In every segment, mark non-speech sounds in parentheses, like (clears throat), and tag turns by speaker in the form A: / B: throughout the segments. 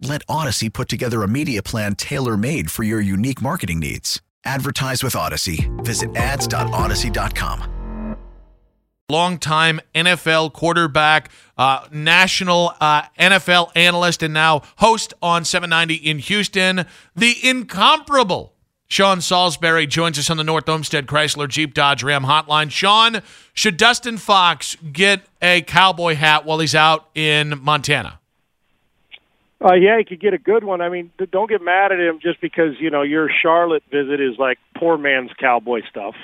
A: Let Audacy put together a media plan tailor made for your unique marketing needs. Advertise with Audacy. Visit ads.audacy.com.
B: longtime NFL quarterback, uh, national uh, NFL analyst, and now host on 790 in Houston. The incomparable Sean Salisbury joins us on the North Olmsted Chrysler Jeep Dodge Ram hotline. Sean, should Dustin Fox get a cowboy hat while he's out in Montana?
C: Uh, yeah, he could get a good one. I mean, don't get mad at him just because you know your Charlotte visit is like poor man's cowboy stuff.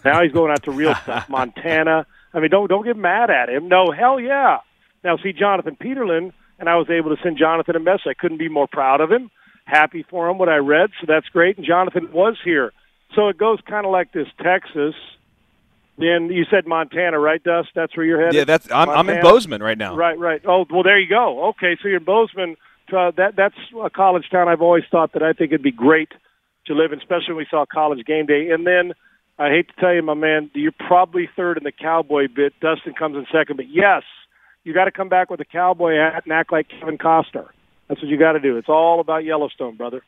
C: (laughs) now he's going out to real stuff, (laughs) Montana. I mean, don't don't get mad at him. No, hell yeah. Now see Jonathan Peterlin, and I was able to send Jonathan a message. I couldn't be more proud of him. Happy for him what I read, so that's great. And Jonathan was here, so it goes kind of like this: Texas. Then you said Montana, right, Dust? That's where you're headed.
D: Yeah, that's I'm, I'm in Bozeman right now.
C: Right, right. Oh, well, there you go. Okay, so you're in Bozeman. Uh, that that's a college town. I've always thought that I think it'd be great to live in, especially when we saw college game day. And then I hate to tell you, my man, you're probably third in the cowboy bit. Dustin comes in second, but yes, you got to come back with a cowboy hat and act like Kevin Costner. That's what you got to do. It's all about Yellowstone, brother.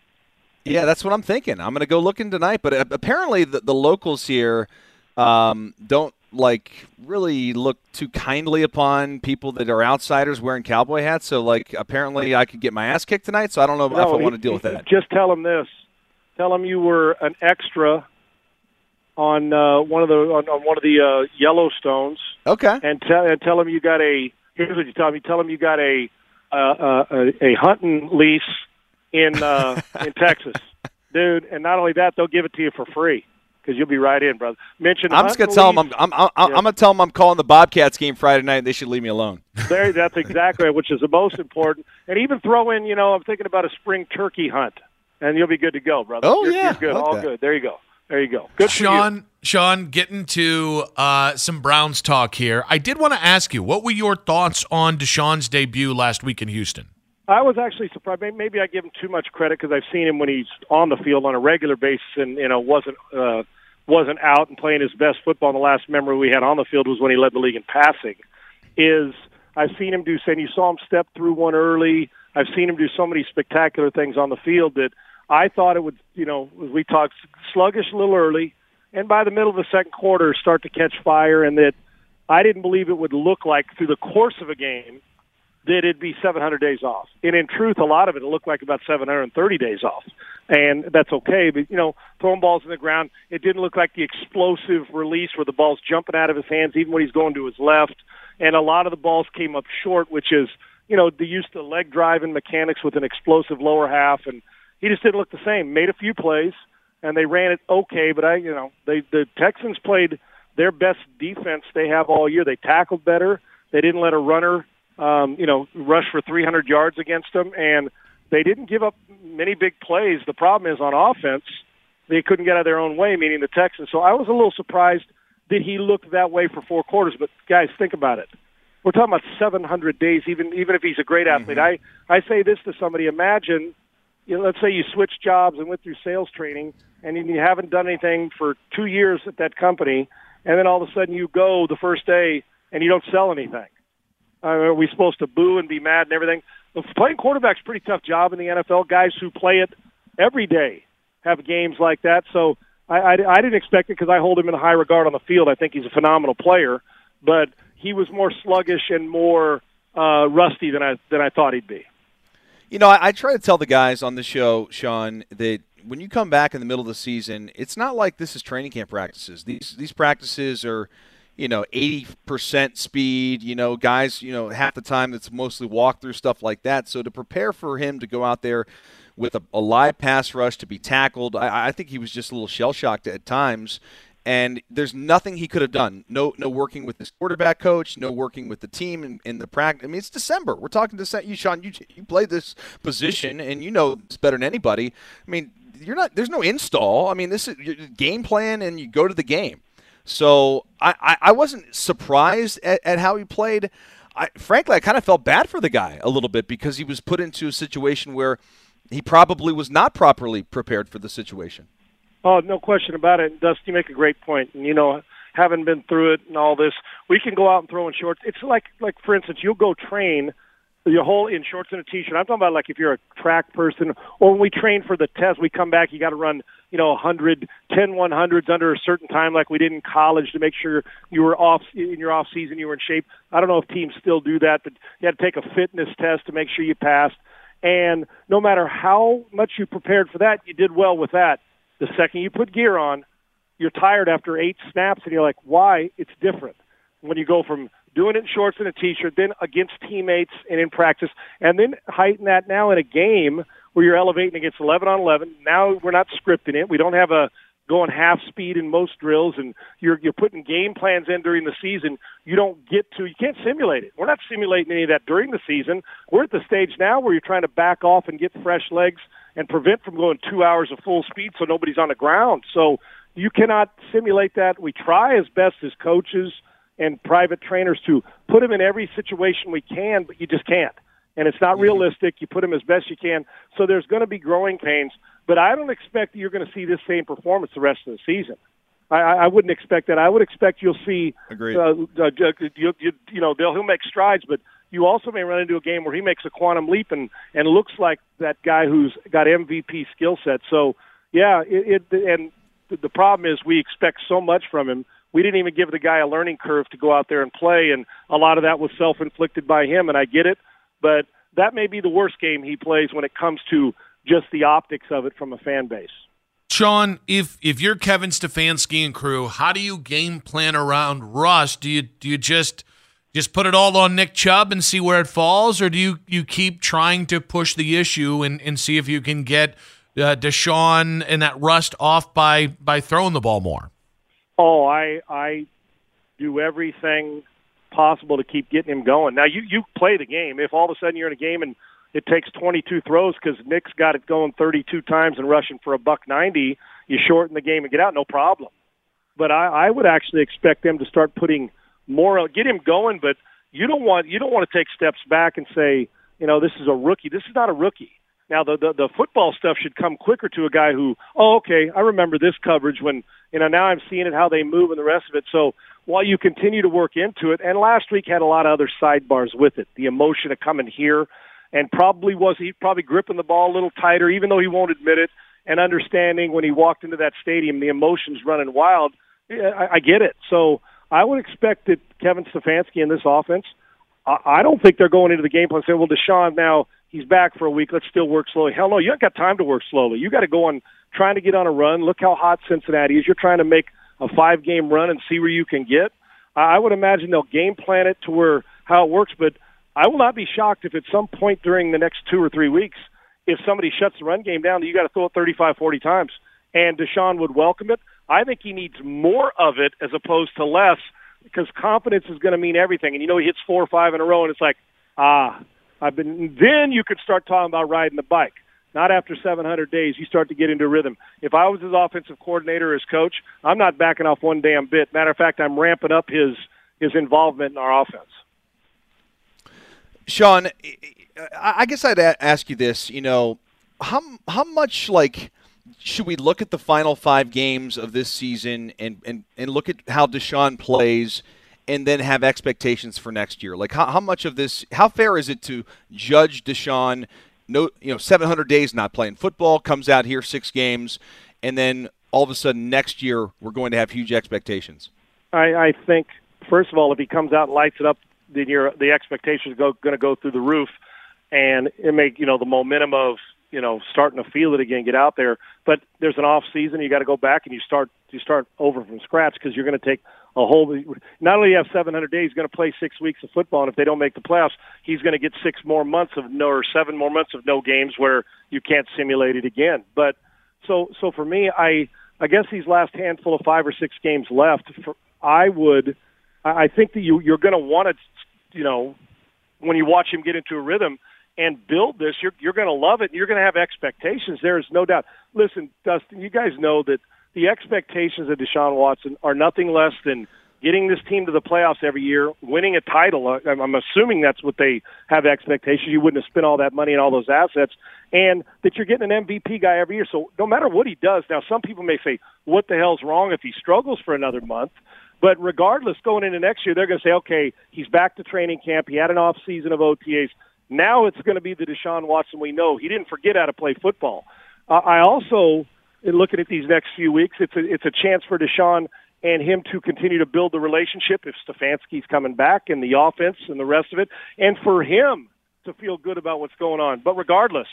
D: Yeah, that's what I'm thinking. I'm going to go looking tonight, but uh, apparently the, the locals here um, don't like really look too kindly upon people that are outsiders wearing cowboy hats. So like apparently I could get my ass kicked tonight. So I don't know if I
C: No,
D: want to deal with that.
C: Just tell him this. Tell him you were an extra on uh, one of the on, on one of the uh, Yellowstones.
D: Okay.
C: And tell and tell him you got a. Here's what you tell. You tell him you got a uh, uh, a, a hunting lease in uh, in (laughs) Texas, dude. And not only that, they'll give it to you for free because you'll be right in, brother. Mention.
D: I'm just gonna tell them I'm I'm, I'm, I'm gonna tell them I'm calling the Bobcats game Friday night. and They should leave me alone. (laughs)
C: There, that's exactly which is the most important. And even throw in, you know, I'm thinking about a spring turkey hunt, and you'll be good to go, brother.
B: Oh,
C: you're,
B: yeah,
C: you're good,
B: like
C: all
B: that.
C: good. There you go. There you go. Good.
B: Sean, Sean, getting to uh, some Browns talk here. I did want to ask you, what were your thoughts on Deshaun's debut last week in Houston?
C: I was actually surprised. Maybe I give him too much credit because I've seen him when he's on the field on a regular basis, and you know wasn't uh, wasn't out and playing his best football. The last memory we had on the field was when he led the league in passing. Is I've seen him do. Saying you saw him step through one early. I've seen him do so many spectacular things on the field that I thought it would, you know, we talked, sluggish a little early, and by the middle of the second quarter, start to catch fire, and that I didn't believe it would look like through the course of a game that it'd be 700 days off. And in truth, a lot of it, it looked like about 730 days off. And that's okay. But, you know, throwing balls in the ground, it didn't look like the explosive release where the ball's jumping out of his hands, even when he's going to his left. And a lot of the balls came up short, which is, you know, the use of leg driving mechanics with an explosive lower half. And he just didn't look the same. Made a few plays, and they ran it okay. But I, you know, they the Texans played their best defense they have all year. They tackled better. They didn't let a runner um, you know, rush for 300 yards against them, and they didn't give up many big plays. The problem is on offense, they couldn't get out of their own way, meaning the Texans. So I was a little surprised that he looked that way for four quarters. But guys, think about it. We're talking about 700 days, even even if he's a great athlete. Mm-hmm. I I say this to somebody: Imagine, you know, let's say you switch jobs and went through sales training, and you haven't done anything for two years at that company, and then all of a sudden you go the first day and you don't sell anything uh, are we supposed to boo and be mad and everything? Playing quarterback's a pretty tough job in the NFL. Guys who play it every day have games like that. So I, I, I didn't expect it because I hold him in high regard on the field. I think he's a phenomenal player, but he was more sluggish and more uh, rusty than I than I thought he'd be.
D: You know, I, I try to tell the guys on the show, Sean, that when you come back in the middle of the season, it's not like this is training camp practices. These these practices are you know, 80% speed, you know, guys, you know, half the time it's mostly walkthrough stuff like that. So to prepare for him to go out there with a, a live pass rush to be tackled, I, I think he was just a little shell shocked at times. And there's nothing he could have done. No, no working with his quarterback coach. No working with the team in, in the practice. I mean, it's December. We're talking to you, Sean. You you play this position, and you know it's better than anybody. I mean, you're not. There's no install. I mean, this is game plan, and you go to the game. So I, I, I wasn't surprised at, at how he played. I, frankly, I kind of felt bad for the guy a little bit because he was put into a situation where he probably was not properly prepared for the situation.
C: Oh, no question about it. Dusty, you make a great point. And, you know, having been through it and all this, we can go out and throw in shorts. It's like, like for instance, you'll go train – your whole in shorts and a t-shirt. I'm talking about like if you're a track person or when we train for the test, we come back, you got to run, you know, 100, 10 100s under a certain time like we did in college to make sure you were off in your off season, you were in shape. I don't know if teams still do that, but you had to take a fitness test to make sure you passed. And no matter how much you prepared for that, you did well with that. The second you put gear on, you're tired after eight snaps and you're like, why? It's different when you go from doing it in shorts and a t-shirt, then against teammates and in practice, and then heighten that now in a game where you're elevating against 11 on 11. Now we're not scripting it. We don't have a going half speed in most drills, and you're you're putting game plans in during the season. You don't get to you can't simulate it. We're not simulating any of that during the season. We're at the stage now where you're trying to back off and get fresh legs and prevent from going two hours of full speed so nobody's on the ground. So you cannot simulate that. We try as best as coaches and private trainers to put him in every situation we can, but you just can't. And it's not mm-hmm. realistic. You put him as best you can. So there's going to be growing pains, but I don't expect you're going to see this same performance the rest of the season. I, I wouldn't expect that. I would expect you'll see.
D: Agreed.
C: Uh, uh, you, you, you know, they'll, he'll make strides, but you also may run into a game where he makes a quantum leap and and looks like that guy who's got MVP skill set. So yeah, it, it and the problem is we expect so much from him we didn't even give the guy a learning curve to go out there and play, and a lot of that was self inflicted by him, and I get it, but that may be the worst game he plays when it comes to just the optics of it from a fan base.
B: Sean, if if you're Kevin Stefanski and crew, how do you game plan around Russ? Do you do you just just put it all on Nick Chubb and see where it falls, or do you you keep trying to push the issue and, and see if you can get uh, Deshaun and that rust off by by throwing the ball more?
C: Oh, I I do everything possible to keep getting him going. Now you you play the game. If all of a sudden you're in a game and it takes 22 throws because Nick's got it going 32 times and rushing for a buck 90, you shorten the game and get out, no problem. But I, I would actually expect them to start putting more, get him going. But you don't want you don't want to take steps back and say, you know, this is a rookie. This is not a rookie. Now the, the the football stuff should come quicker to a guy who, oh, okay, I remember this coverage when you know now I'm seeing it how they move and the rest of it. So while you continue to work into it, and last week had a lot of other sidebars with it, the emotion of coming here, and probably was he probably gripping the ball a little tighter, even though he won't admit it, and understanding when he walked into that stadium, the emotions running wild. I, I get it. So I would expect that Kevin Stefanski in this offense. I, I don't think they're going into the game plan saying, "Well, Deshaun now he's back for a week. Let's still work slowly." Hell no, you ain't got time to work slowly. You got to go on trying to get on a run. Look how hot Cincinnati is. You're trying to make a five game run and see where you can get. I would imagine they'll game plan it to where how it works, but I will not be shocked if at some point during the next two or three weeks, if somebody shuts the run game down, you got to throw it 35, 40 times. And Deshaun would welcome it. I think he needs more of it as opposed to less because confidence is going to mean everything. And you know, he hits four or five in a row, and it's like, ah, I've been. Then you could start talking about riding the bike. Not after 700 days, you start to get into rhythm. If I was his offensive coordinator, his coach, I'm not backing off one damn bit. Matter of fact, I'm ramping up his his involvement in our offense.
D: Sean, I guess I'd ask you this. You know, how how much like should we look at the final five games of this season and and, and look at how Deshaun plays? And then have expectations for next year? Like, how, how much of this, how fair is it to judge Deshaun no, you know, 700 days not playing football, comes out here six games, and then all of a sudden next year we're going to have huge expectations?
C: I, I think first of all, if he comes out and lights it up, then your the expectations go going to go through the roof, and it make you know the momentum of you know starting to feel it again, get out there. But there's an off season, you got to go back and you start you start over from scratch because you're going to take a whole. Not only have 700 days, he's going to play six weeks of football, and if they don't make the playoffs, he's going to get six more months of no or seven more months of no games where you can't simulate it again. But so so for me, I I guess these last handful of five or six games left, for, I would. I think that you you're going to want to, you know, when you watch him get into a rhythm and build this, you're you're going to love it. You're going to have expectations. There is no doubt. Listen, Dustin, you guys know that the expectations of Deshaun Watson are nothing less than getting this team to the playoffs every year, winning a title. I'm assuming that's what they have expectations. You wouldn't have spent all that money and all those assets, and that you're getting an MVP guy every year. So no matter what he does, now some people may say, "What the hell's wrong if he struggles for another month?" But regardless, going into next year, they're going to say, "Okay, he's back to training camp. He had an off season of OTAs. Now it's going to be the Deshaun Watson we know. He didn't forget how to play football." Uh, I also looking at these next few weeks, it's a it's a chance for Deshaun and him to continue to build the relationship if Stefanski's coming back and the offense and the rest of it, and for him to feel good about what's going on. But regardless,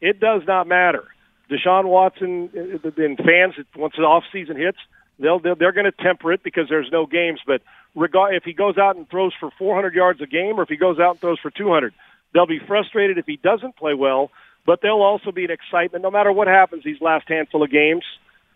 C: it does not matter. Deshaun Watson uh, uh, and fans, once the off season hits, they'll they're, they're going to temper it because there's no games. But regard if he goes out and throws for 400 yards a game, or if he goes out and throws for 200, they'll be frustrated if he doesn't play well but there'll also be an excitement no matter what happens these last handful of games.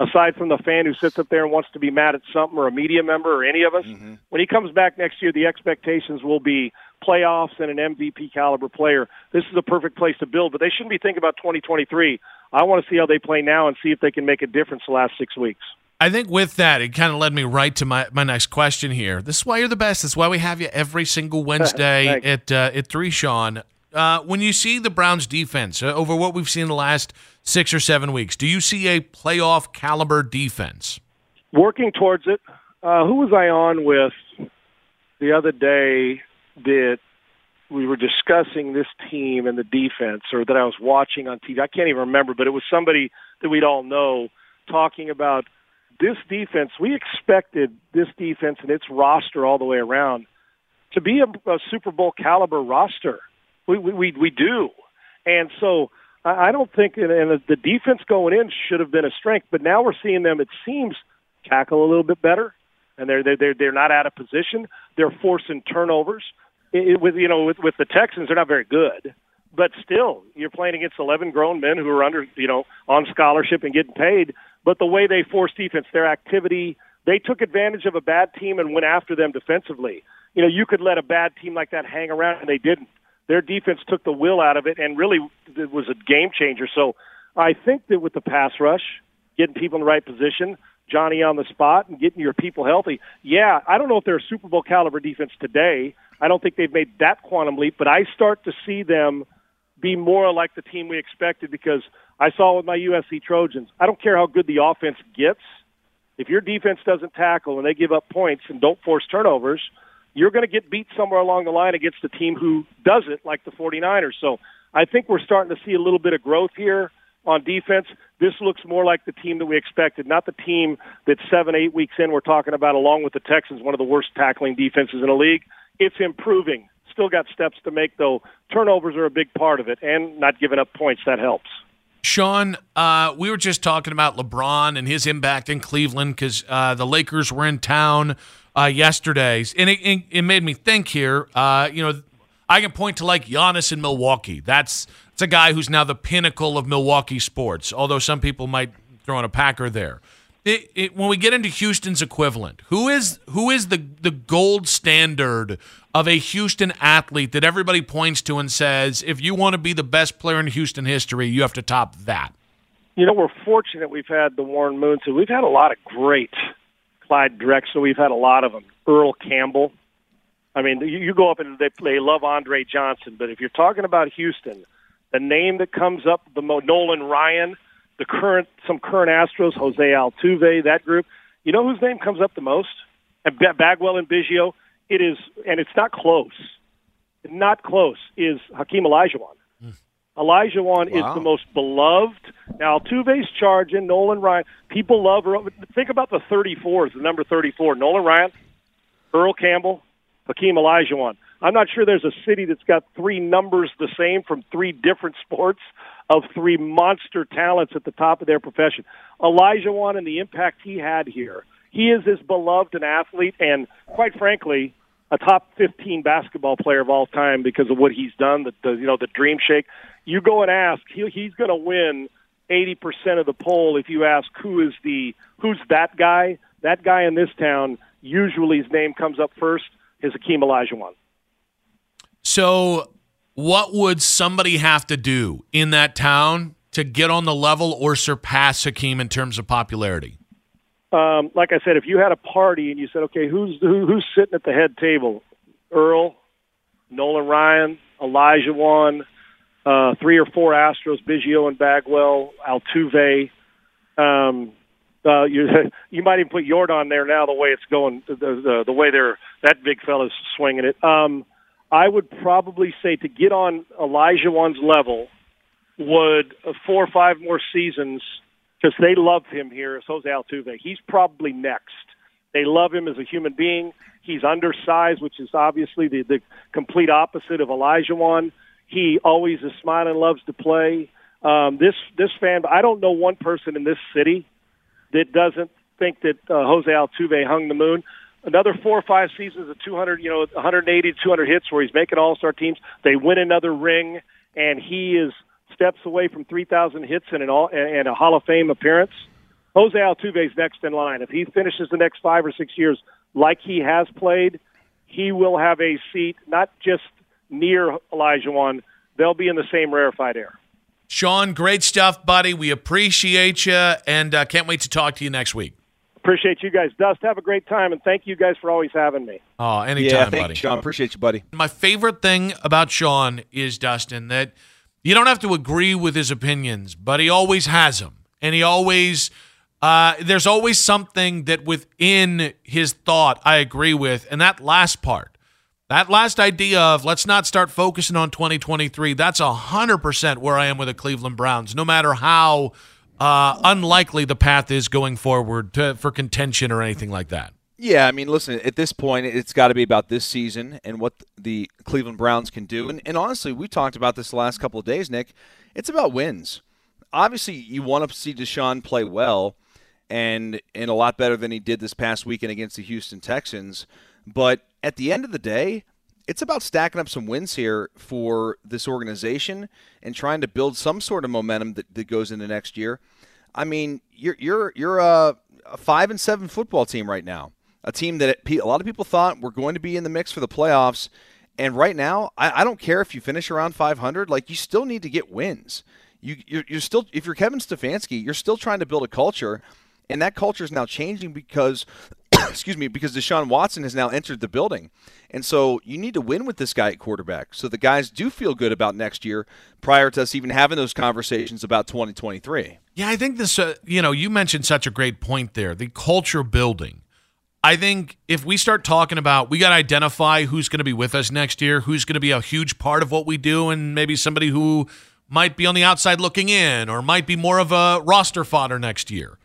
C: Aside from the fan who sits up there and wants to be mad at something, or a media member, or any of us, mm-hmm. when he comes back next year, the expectations will be playoffs and an MVP caliber player. This is a perfect place to build, but they shouldn't be thinking about 2023. I want to see how they play now and see if they can make a difference the last six weeks.
B: I think with that, it kind of led me right to my, my next question here. This is why you're the best. This is why we have you every single (laughs) Wednesday at uh, at three, Sean. Uh, when you see the Browns defense uh, over what we've seen the last six or seven weeks, do you see a playoff caliber defense?
C: Working towards it. Uh, who was I on with the other day that we were discussing this team and the defense, or that I was watching on TV? I can't even remember, but it was somebody that we'd all know talking about this defense. We expected this defense and its roster all the way around to be a, a Super Bowl caliber roster we we we do, and so I don't think and the defense going in should have been a strength, but now we're seeing them. It seems tackle a little bit better, and they're they're they're they're not out of position. They're forcing turnovers. It, with you know with with the Texans, they're not very good, but still, you're playing against 11 grown men who are under you know on scholarship and getting paid. But the way they force defense, their activity, they took advantage of a bad team and went after them defensively. You know, you could let a bad team like that hang around, and they didn't their defense took the will out of it and really it was a game changer. So I think that with the pass rush, getting people in the right position, Johnny on the spot, and getting your people healthy, yeah, I don't know if they're a Super Bowl caliber defense today. I don't think they've made that quantum leap, but I start to see them be more like the team we expected because I saw with my USC Trojans. I don't care how good the offense gets. If your defense doesn't tackle and they give up points and don't force turnovers – you're going to get beat somewhere along the line against a team who doesn't, like the 49ers. So I think we're starting to see a little bit of growth here on defense. This looks more like the team that we expected, not the team that seven, eight weeks in we're talking about, along with the Texans, one of the worst tackling defenses in the league. It's improving. Still got steps to make, though. Turnovers are a big part of it, and not giving up points, that helps.
B: Sean, uh, we were just talking about LeBron and his impact in Cleveland because uh, the Lakers were in town uh, yesterday, and it, it, it, made me think here. Uh, you know, I can point to like Giannis in Milwaukee. That's it's a guy who's now the pinnacle of Milwaukee sports. Although some people might throw in a Packer there. It, it, when we get into Houston's equivalent, who is who is the the gold standard of a Houston athlete that everybody points to and says, if you want to be the best player in Houston history, you have to top that?
C: You know, we're fortunate we've had the Warren Moon, so we've had a lot of great Clyde Drexler. We've had a lot of them. Earl Campbell. I mean, you, go up and they, they love Andre Johnson, but if you're talking about Houston, the name that comes up the most, Nolan Ryan, the current some current Astros, Jose Altuve, that group. You know whose name comes up the most? And Bagwell and Biggio. It is, and it's not close. Not close is Hakeem Olajuwon. Mm. Olajuwon wow. is the most beloved. Now Altuve's charging Nolan Ryan. People love. Think about the 34s, the number 34. Nolan Ryan, Earl Campbell, Hakeem Olajuwon. I'm not sure there's a city that's got three numbers the same from three different sports of three monster talents at the top of their profession. Olajuwon and the impact he had here. He is as beloved an athlete and, quite frankly, a top 15 basketball player of all time because of what he's done. The, the you know the dream shake. You go and ask, he, he's going to win 80% of the poll if you ask who is the who's that guy. That guy in this town usually his name comes up first is Hakeem Olajuwon.
B: So, what would somebody have to do in that town to get on the level or surpass Hakeem in terms of popularity?
C: Um, like I said, if you had a party and you said, "Okay, who's who, who's sitting at the head table?" Earl, Nolan Ryan, Olajuwon, uh, three or four Astros, Biggio and Bagwell, Altuve. Um, uh, you (laughs) you might even put Yordan there now. The way it's going, the the, the way they're that big fella's swinging it. Um, I would probably say to get on Elijah Olajuwon's level would uh, four or five more seasons because they love him here. As Jose Altuve, he's probably next. They love him as a human being. He's undersized, which is obviously the, the complete opposite of Elijah Olajuwon. He always is smiling, loves to play. Um, this this fan, I don't know one person in this city that doesn't think that uh, Jose Altuve hung the moon. Another four or five seasons of 200, you know, 180 to 200 hits where he's making All Star teams. They win another ring, and he is steps away from 3,000 hits and an all and a Hall of Fame appearance. Jose Altuve's next in line. If he finishes the next five or six years like he has played, he will have a seat not just near Olajuwon. They'll be in the same rarefied air.
B: Sean, great stuff, buddy. We appreciate you, and uh, can't wait to talk to you next week.
C: Appreciate you guys. Dust, have a great time, and thank you guys for always having me.
B: Oh, anytime,
D: yeah, thank
B: buddy.
D: You, Sean, appreciate you, buddy.
B: My favorite thing about Sean is Dustin that you don't have to agree with his opinions, but he always has them, and he always. Uh, there's always something that within his thought I agree with, and that last part that last idea of let's not start focusing on 2023, that's 100% where I am with the Cleveland Browns, no matter how uh, unlikely the path is going forward to, for contention or anything like that.
D: Yeah, I mean, listen, at this point, it's got to be about this season and what the Cleveland Browns can do. And, and honestly, we talked about this the last couple of days, Nick. It's about wins. Obviously, you want to see Deshaun play well and, and a lot better than he did this past weekend against the Houston Texans. But at the end of the day, it's about stacking up some wins here for this organization and trying to build some sort of momentum that, that goes into next year. I mean, you're you're you're a, a five and seven football team right now, a team that a lot of people thought were going to be in the mix for the playoffs, and right now, I, I don't care if you finish around 500. Like you still need to get wins. You you're, you're still if you're Kevin Stefanski, you're still trying to build a culture, and that culture is now changing because (coughs) excuse me, because Deshaun Watson has now entered the building. And so you need to win with this guy at quarterback so the guys do feel good about next year prior to us even having those conversations about 2023.
B: Yeah, I think this, uh, you know, you mentioned such a great point there the culture building. I think if we start talking about, we got to identify who's going to be with us next year, who's going to be a huge part of what we do, and maybe somebody who might be on the outside looking in or might be more of a roster fodder next year.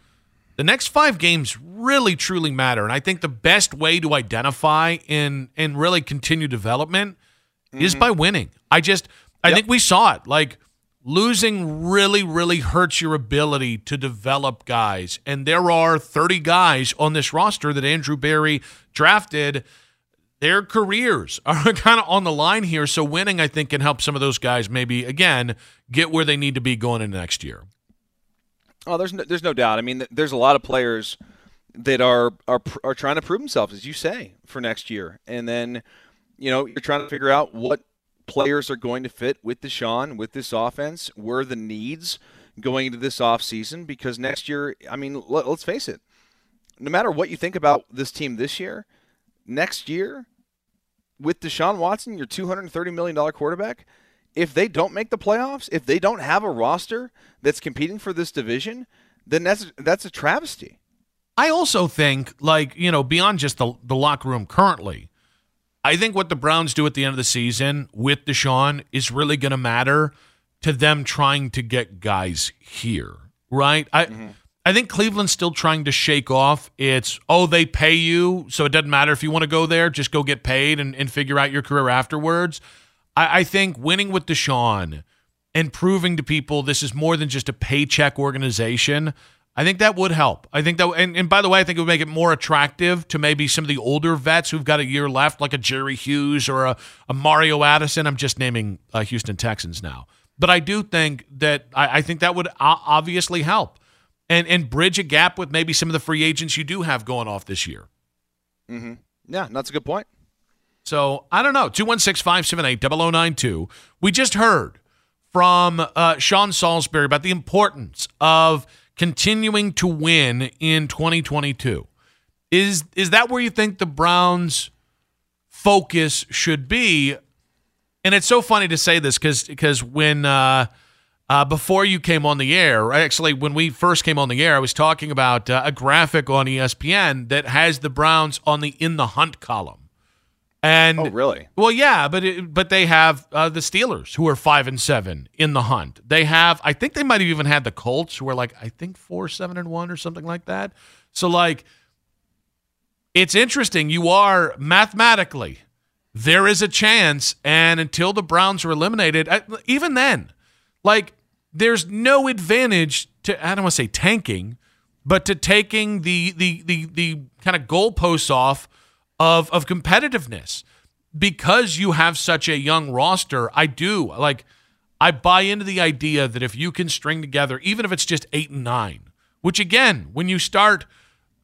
B: The next five games really truly matter. And I think the best way to identify and and really continue development mm-hmm. is by winning. I just I yep. think we saw it. Like losing really, really hurts your ability to develop guys. And there are 30 guys on this roster that Andrew Berry drafted. Their careers (laughs) are kind of on the line here. So winning, I think, can help some of those guys maybe, again, get where they need to be going into next year.
D: Oh, there's no, there's no doubt. I mean, there's a lot of players that are, are are trying to prove themselves, as you say, for next year. And then, you know, you're trying to figure out what players are going to fit with Deshaun, with this offense? Where the needs going into this offseason? Because next year, I mean, let, let's face it, no matter what you think about this team this year, next year, with Deshaun Watson, your $230 million quarterback, if they don't make the playoffs, if they don't have a roster that's competing for this division, then that's that's a travesty.
B: I also think, like, you know, beyond just the, the locker room currently, I think what the Browns do at the end of the season with Deshaun is really going to matter to them trying to get guys here, right? I mm-hmm. I think Cleveland's still trying to shake off it's oh they pay you so it doesn't matter if you want to go there just go get paid and, and figure out your career afterwards. I, I think winning with Deshaun and proving to people this is more than just a paycheck organization I think that would help. I think that, and, and by the way, I think it would make it more attractive to maybe some of the older vets who've got a year left, like a Jerry Hughes or a, a Mario Addison. I'm just naming uh, Houston Texans now, but I do think that I, I think that would obviously help and and bridge a gap with maybe some of the free agents you do have going off this year.
D: Mm-hmm. Yeah, that's a good point.
B: So I don't know. 216 578 0092. We just heard from uh, Sean Salisbury about the importance of continuing to win in 2022. Is is that where you think the Browns focus should be? And it's so funny to say this because because when uh, uh, before you came on the air, actually when we first came on the air, I was talking about uh, a graphic on ESPN that has the Browns on the in the hunt column. And
D: oh, really?
B: Well, yeah, but it, but they have uh, the Steelers who are five and seven in the hunt. They have, I think they might have even had the Colts who are like I think four seven and one or something like that. So like, it's interesting. You are mathematically there is a chance, and until the Browns are eliminated, even then, like there's no advantage to I don't want to say tanking, but to taking the the the the kind of goalposts off of of competitiveness because you have such a young roster. I do like I buy into the idea that if you can string together, even if it's just eight and nine, which again, when you start,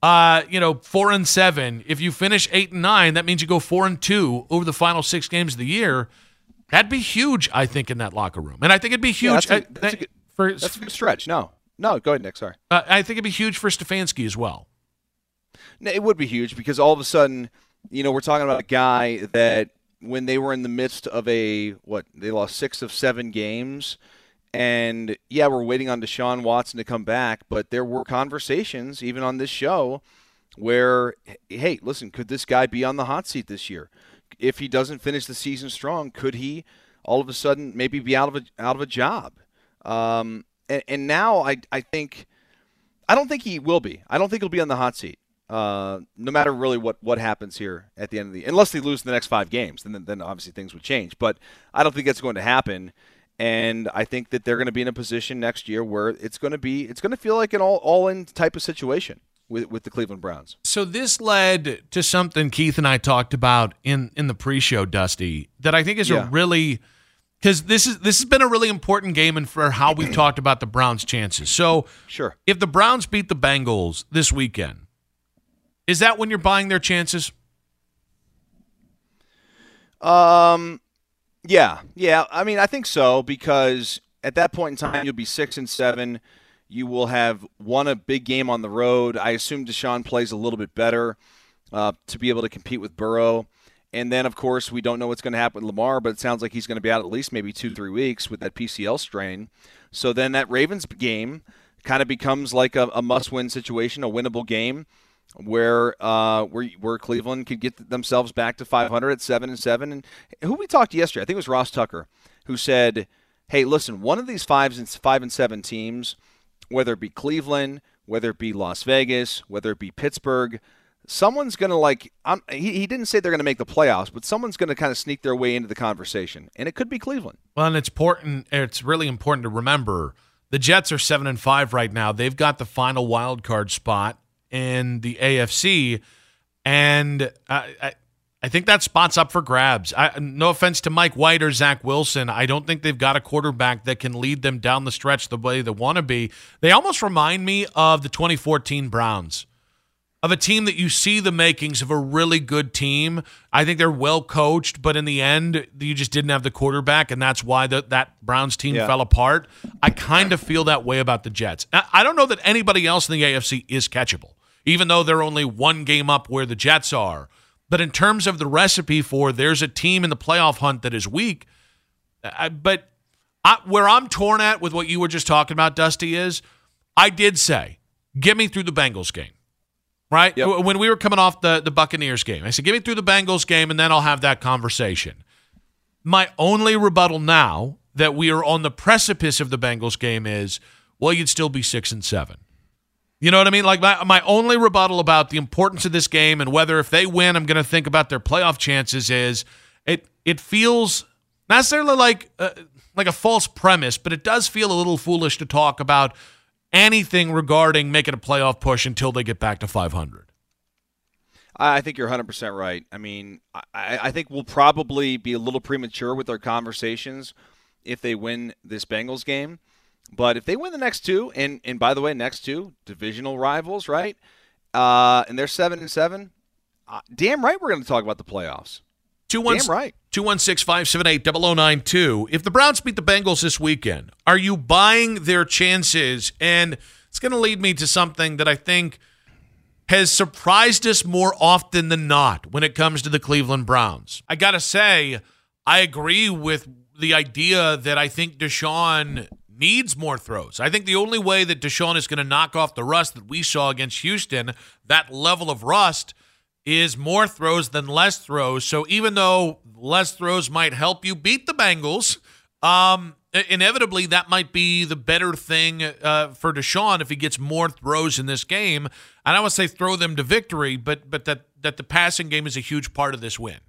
B: uh, you know, four and seven, if you finish eight and nine, that means you go four and two over the final six games of the year. That'd be huge, I think, in that locker room, and I think it'd be huge.
D: Yeah, that's, a, that's, a good, for, that's a stretch. No, no, go ahead, Nick. Sorry.
B: Uh, I think it'd be huge for Stefanski as well.
D: It would be huge because all of a sudden you know, we're talking about a guy that when they were in the midst of a what they lost six of seven games, and yeah, we're waiting on Deshaun Watson to come back, but there were conversations even on this show where, hey, listen, could this guy be on the hot seat this year? If he doesn't finish the season strong, could he all of a sudden maybe be out of a out of a job? Um, and, and now I I think I don't think he will be. I don't think he'll be on the hot seat uh, no matter really what, what happens here at the end of the unless they lose the next five games, then then obviously things would change. But I don't think that's going to happen. And I think that they're going to be in a position next year where it's going to be it's going to feel like an all all in type of situation with with the Cleveland Browns.
B: So this led to something Keith and I talked about in in the pre-show, Dusty, that I think is yeah. a really because this is this has been a really important game and for how we've talked about the Browns' chances. So
D: sure,
B: if the Browns beat the Bengals this weekend is that when you're buying their chances?
D: Um, yeah, yeah. I mean, I think so because at that point in time, you'll be six and seven. You will have won a big game on the road. I assume Deshaun plays a little bit better uh, to be able to compete with Burrow. And then, of course, we don't know what's going to happen with Lamar, but it sounds like he's going to be out at least maybe two, three weeks with that PCL strain. So then that Ravens game kind of becomes like a, a must win situation, a winnable game. Where uh, where where Cleveland could get themselves back to 500 at seven and seven. And who we talked to yesterday, I think it was Ross Tucker, who said, "Hey, listen, one of these fives and five and seven teams, whether it be Cleveland, whether it be Las Vegas, whether it be Pittsburgh." Someone's going to like, I'm, he, he didn't say they're going to make the playoffs, but someone's going to kind of sneak their way into the conversation. And it could be Cleveland.
B: Well, and it's important. It's really important to remember the Jets are seven and five right now. They've got the final wild card spot in the AFC, and I, I, I think that spot's up for grabs. I, no offense to Mike White or Zach Wilson, I don't think they've got a quarterback that can lead them down the stretch the way they want to be. They almost remind me of the 2014 Browns of a team that you see the makings of a really good team. I think they're well coached, but in the end, you just didn't have the quarterback, and that's why the, that Browns team yeah. fell apart. I kind of feel that way about the Jets. I don't know that anybody else in the AFC is catchable, even though they're only one game up where the Jets are. But in terms of the recipe for there's a team in the playoff hunt that is weak, I, but I, where I'm torn at with what you were just talking about, Dusty, is I did say, get me through the Bengals game right? Yep. When we were coming off the, the Buccaneers game, I said, get me through the Bengals game and then I'll have that conversation. My only rebuttal now that we are on the precipice of the Bengals game is, well, you'd still be six and seven. You know what I mean? Like my, my only rebuttal about the importance of this game and whether if they win, I'm going to think about their playoff chances is it it feels not necessarily like uh, like a false premise, but it does feel a little foolish to talk about anything regarding making a playoff push until they get back to 500.
D: I think you're 100% right. I mean, I, I, think we'll probably be a little premature with our conversations if they win this Bengals game. But if they win the next two, and, and by the way, next two, divisional rivals, right? Uh, and they're 7 and 7, uh, damn right we're going to talk about the playoffs.
B: Two one,
D: Damn right.
B: 216 578 0092. If the Browns beat the Bengals this weekend, are you buying their chances? And it's going to lead me to something that I think has surprised us more often than not when it comes to the Cleveland Browns. I got to say, I agree with the idea that I think Deshaun needs more throws. I think the only way that Deshaun is going to knock off the rust that we saw against Houston, that level of rust – is more throws than less throws. So even though less throws might help you beat the Bengals, um, inevitably that might be the better thing uh, for Deshaun if he gets more throws in this game. And I don't want to say throw them to victory, but but that that the passing game is a huge part of this win.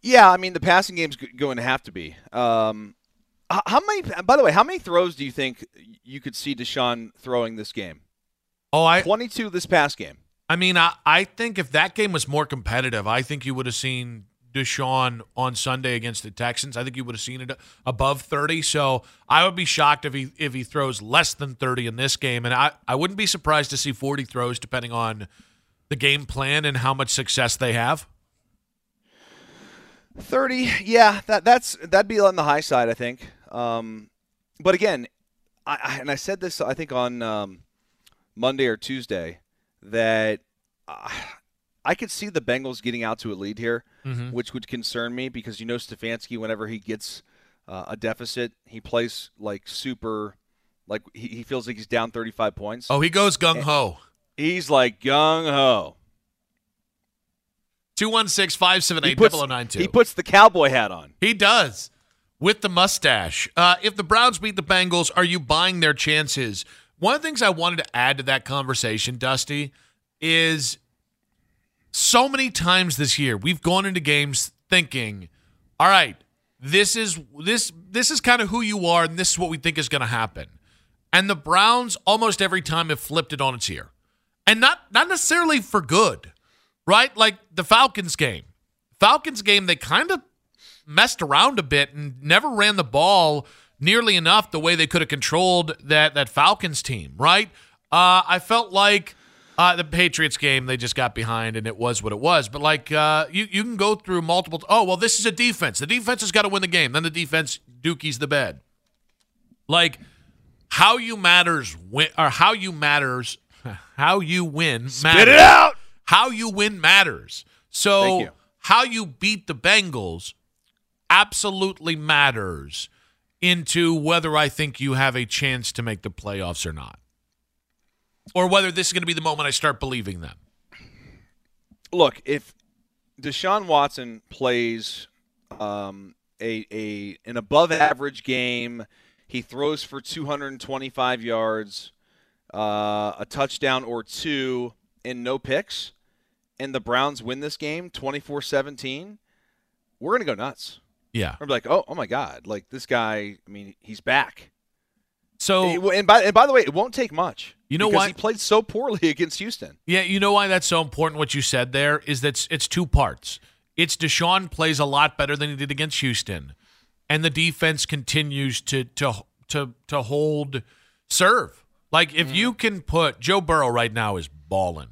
D: Yeah, I mean the passing game's going to have to be. Um, how many? By the way, how many throws do you think you could see Deshaun throwing this game?
B: Oh, I
D: twenty-two this past game.
B: I mean, I, I think if that game was more competitive, I think you would have seen Deshaun on Sunday against the Texans. I think you would have seen it above 30. So I would be shocked if he if he throws less than 30 in this game. And I, I wouldn't be surprised to see 40 throws depending on the game plan and how much success they have.
D: 30, yeah, that that's that'd be on the high side, I think. Um, but again, I, I, and I said this I think on um, Monday or Tuesday that uh, I could see the Bengals getting out to a lead here, mm-hmm. which would concern me because you know Stefanski, whenever he gets uh, a deficit, he plays like super, like he, he feels like he's down 35 points.
B: Oh, he goes gung ho.
D: He's like gung ho.
B: 216 578 0092.
D: He puts the cowboy hat on.
B: He does with the mustache. Uh, if the Browns beat the Bengals, are you buying their chances one of the things I wanted to add to that conversation, Dusty, is so many times this year we've gone into games thinking, all right, this is this this is kind of who you are and this is what we think is going to happen. And the Browns almost every time have flipped it on its ear. And not not necessarily for good. Right? Like the Falcons game. Falcons game they kind of messed around a bit and never ran the ball nearly enough the way they could have controlled that that Falcons team, right? Uh, I felt like uh, the Patriots game they just got behind and it was what it was. But like uh, you you can go through multiple. oh well, this is a defense. The defense has got to win the game. Then the defense dookies the bed. Like how you matters win or how you matters (laughs) how you win matters.
D: Spit it out.
B: How you win matters. So
D: you.
B: how you beat the Bengals absolutely matters into whether I think you have a chance to make the playoffs or not. or whether this is going to be the moment I start believing them.
D: Look, if Deshaun Watson plays um, a, a an above average game, he throws for 225 yards, uh, a touchdown or two, and no picks, and the Browns win this game 24 17, we're going to go nuts.
B: Yeah.
D: I'm like, oh, oh my God. Like, this guy, I mean, he's back.
B: So,
D: and by, and by the way, it won't take much.
B: You know
D: because
B: why?
D: He played so poorly (laughs) against Houston.
B: Yeah, you know why that's so important. What you said there is that it's two parts. It's Deshaun plays a lot better than he did against Houston, and the defense continues to to to to hold serve. Like if mm-hmm. you can put Joe Burrow right now is balling.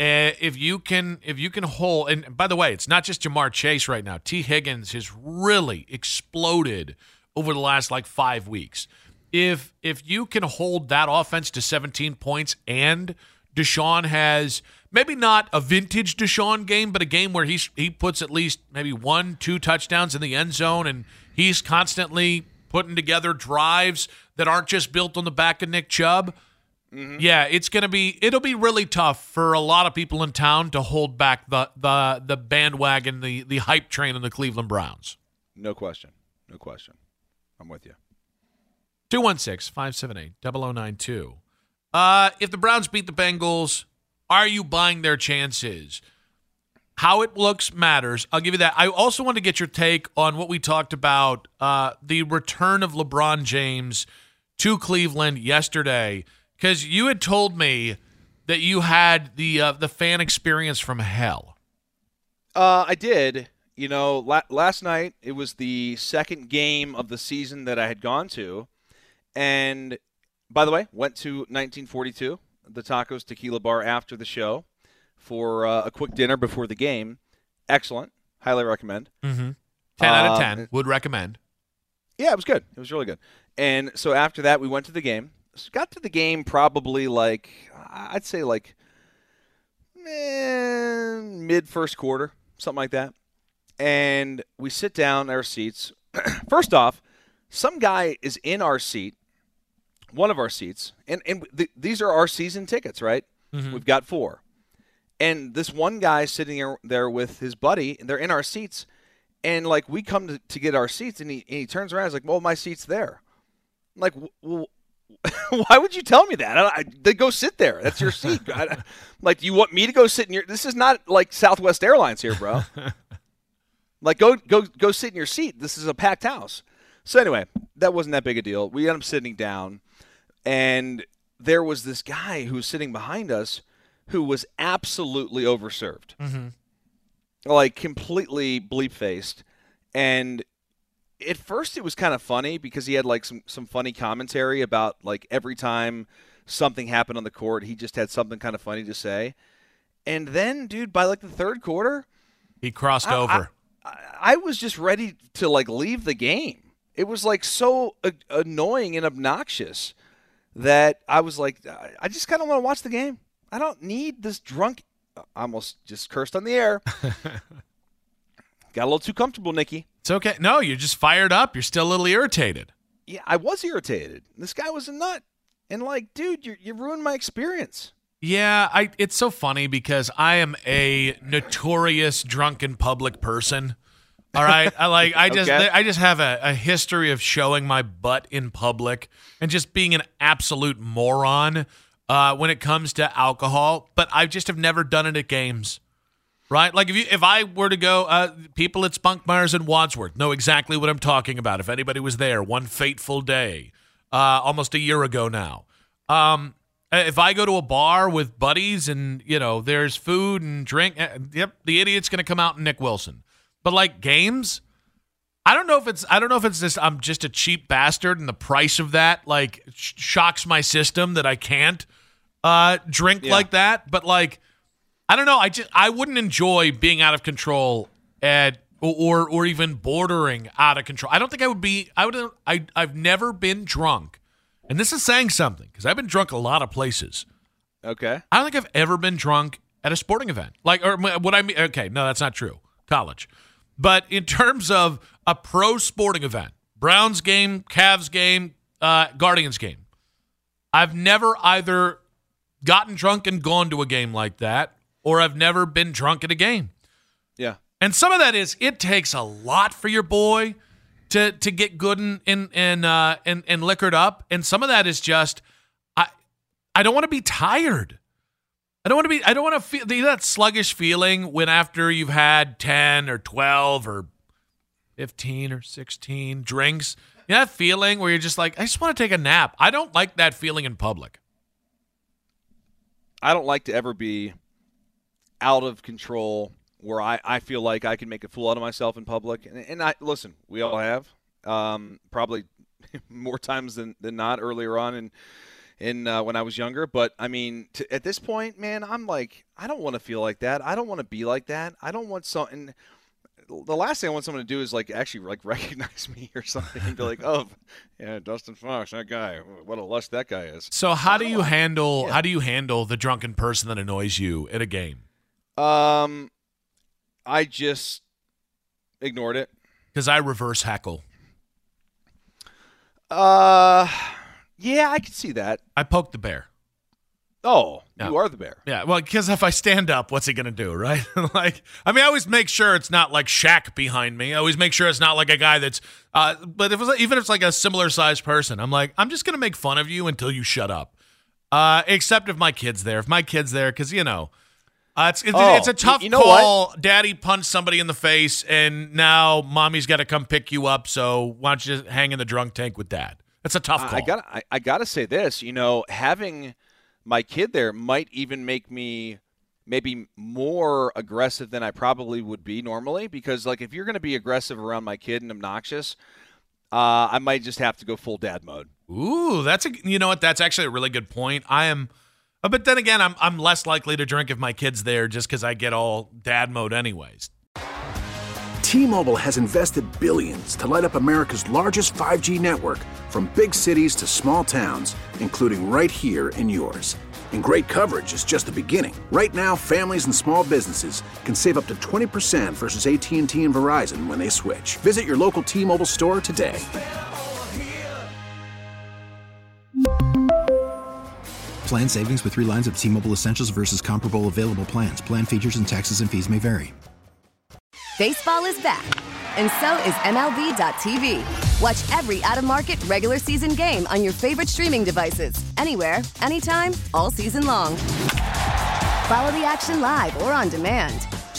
B: Uh, if you can if you can hold and by the way, it's not just Ja'Marr Chase right now. Tee Higgins has really exploded over the last like 5 weeks. If if you can hold that offense to 17 points and Deshaun has maybe not a vintage Deshaun game, but a game where he's he puts at least maybe one, two touchdowns in the end zone, and he's constantly putting together drives that aren't just built on the back of Nick Chubb.
D: Mm-hmm.
B: Yeah, it's gonna be it'll be really tough for a lot of people in town to hold back the the the bandwagon, the the hype train in the Cleveland Browns.
D: No question. No question. I'm with you.
B: 216 578 0092. Uh, if the Browns beat the Bengals, are you buying their chances? How it looks matters. I'll give you that. I also want to get your take on what we talked about uh, the return of LeBron James to Cleveland yesterday, because you had told me that you had the uh, the fan experience from hell.
D: Uh, I did. You know, la- last night it was the second game of the season that I had gone to, and by the way, went to 1942, the Tacos Tequila Bar after the show for uh, a quick dinner before the game. Excellent. Highly recommend.
B: Mm-hmm. 10 out of
D: Um,
B: 10. Would recommend.
D: Yeah, it was good. It was really good. And so after that, we went to the game. Got to the game probably like, I'd say like eh, mid first quarter, something like that. And we sit down in our seats. (clears throat) First off, some guy is in our seat, one of our seats, and, and th- these are our season tickets, right? We've got four. And this one guy sitting there- there with his buddy, and they're in our seats. And like we come to, to get our seats, and he, and he turns around. He's like, "Well, my seat's there." I'm like, well, (laughs) why would you tell me that? I, I, they go sit there. That's your seat. I, (laughs) like, do you want me to go sit in your? This is not like Southwest Airlines here, bro. (laughs) like, go go go sit in your seat. This is a packed house. So anyway, that wasn't that big a deal. We ended up sitting down, and there was this guy who was sitting behind us who was absolutely overserved mm-hmm. like completely bleep faced and at first it was kind of funny because he had like some some funny commentary about like every time something happened on the court he just had something kind of funny to say and then dude by like the third quarter
B: He crossed
D: I-
B: over.
D: I, I was just ready to like leave the game it was like so a- annoying and obnoxious that i was like I- i just kind of want to watch the game i don't need this drunk I almost just cursed on the air (laughs) Got a little too comfortable, Nikki.
B: It's okay. No, you're just fired up. You're still a little irritated.
D: Yeah, I was irritated. This guy was a nut. And like, dude, you you ruined my experience.
B: Yeah, I it's so funny because I am a notorious drunken public person. All right. I like I (laughs) just
D: Okay.
B: I just have a, a history of showing my butt in public and just being an absolute moron uh, when it comes to alcohol. But I just have never done it at games. Right? Like if you if I were to go uh, people at Spunkmeyers and Wadsworth know exactly what I'm talking about. If anybody was there one fateful day, uh, almost a year ago now. Um if I go to a bar with buddies and you know there's food and drink, uh, yep, the idiot's gonna come out and Nick Wilson. But like games, I don't know if it's I don't know if it's this I'm just a cheap bastard and the price of that like sh- shocks my system that I can't uh drink
D: Yeah.
B: like that. But like I don't know, I just I wouldn't enjoy being out of control at or or even bordering out of control. I don't think I would be I would I I've never been drunk. And this is saying something because I've been drunk a lot of places.
D: Okay.
B: I don't think I've ever been drunk at a sporting event. Like, or what I mean, okay, no, that's not true. College. But in terms of a pro sporting event, Browns game, Cavs game, uh, Guardians game, I've never either gotten drunk and gone to a game like that, or I've never been drunk at a game.
D: Yeah.
B: And some of that is it takes a lot for your boy to to get good and and and uh, and, and liquored up, and some of that is just I I don't want to be tired. I don't want to be. I don't want to feel that sluggish feeling when after you've had ten or twelve or fifteen or sixteen drinks. You know that feeling where you're just like, I just want to take a nap. I don't like that feeling in public.
D: I don't like to ever be out of control where I, I feel like I can make a fool out of myself in public. And, and I listen, we all have um, probably (laughs) more times than, than not earlier on in in uh, when I was younger. But I mean, to, at this point, man, I'm like, I don't want to feel like that. I don't want to be like that. I don't want something. The last thing I want someone to do is like actually like (laughs) recognize me or something and be like, oh, yeah, Dustin Fox, that guy, what a lust that guy is.
B: So how do you handle yeah. how do you handle the drunken person that annoys you at a game?
D: Um, I just ignored it
B: because I reverse heckle.
D: Uh, yeah, I can see that.
B: I poke the bear.
D: Oh, yeah. you are the bear.
B: Yeah, well, because if I stand up, what's he gonna do, right? (laughs) like, I mean, I always make sure it's not like Shaq behind me. I always make sure it's not like a guy that's. Uh, but if it's, even if it's like a similar sized person, I'm like, I'm just gonna make fun of you until you shut up. Uh, except if my kid's there. If my kid's there, because you know, uh, it's it's, oh, it's, a tough you know call. What? Daddy punched somebody in the face, and now mommy's got to come pick you up. So why don't you just hang in the drunk tank with dad? That's a tough call.
D: I got I, I got to say this. You know, having my kid there might even make me maybe more aggressive than I probably would be normally because like if you're going to be aggressive around my kid and obnoxious, uh, I might just have to go full dad mode.
B: Ooh, that's a you know what? That's actually a really good point. I am Uh, but then again, I'm I'm less likely to drink if my kid's there just because I get all dad mode anyways.
E: T-Mobile has invested billions to light up America's largest 5G network, from big cities to small towns, including right here in yours. And great coverage is just the beginning. Right now, families and small businesses can save up to 20% versus AT&T and Verizon when they switch. Visit your local T-Mobile store today.
F: Plan savings with three lines of T Mobile Essentials versus comparable available plans. Plan features and taxes and fees may vary.
G: Baseball is back, and so is MLB.tv. Watch every out of market regular season game on your favorite streaming devices, anywhere, anytime, all season long. Follow the action live or on demand.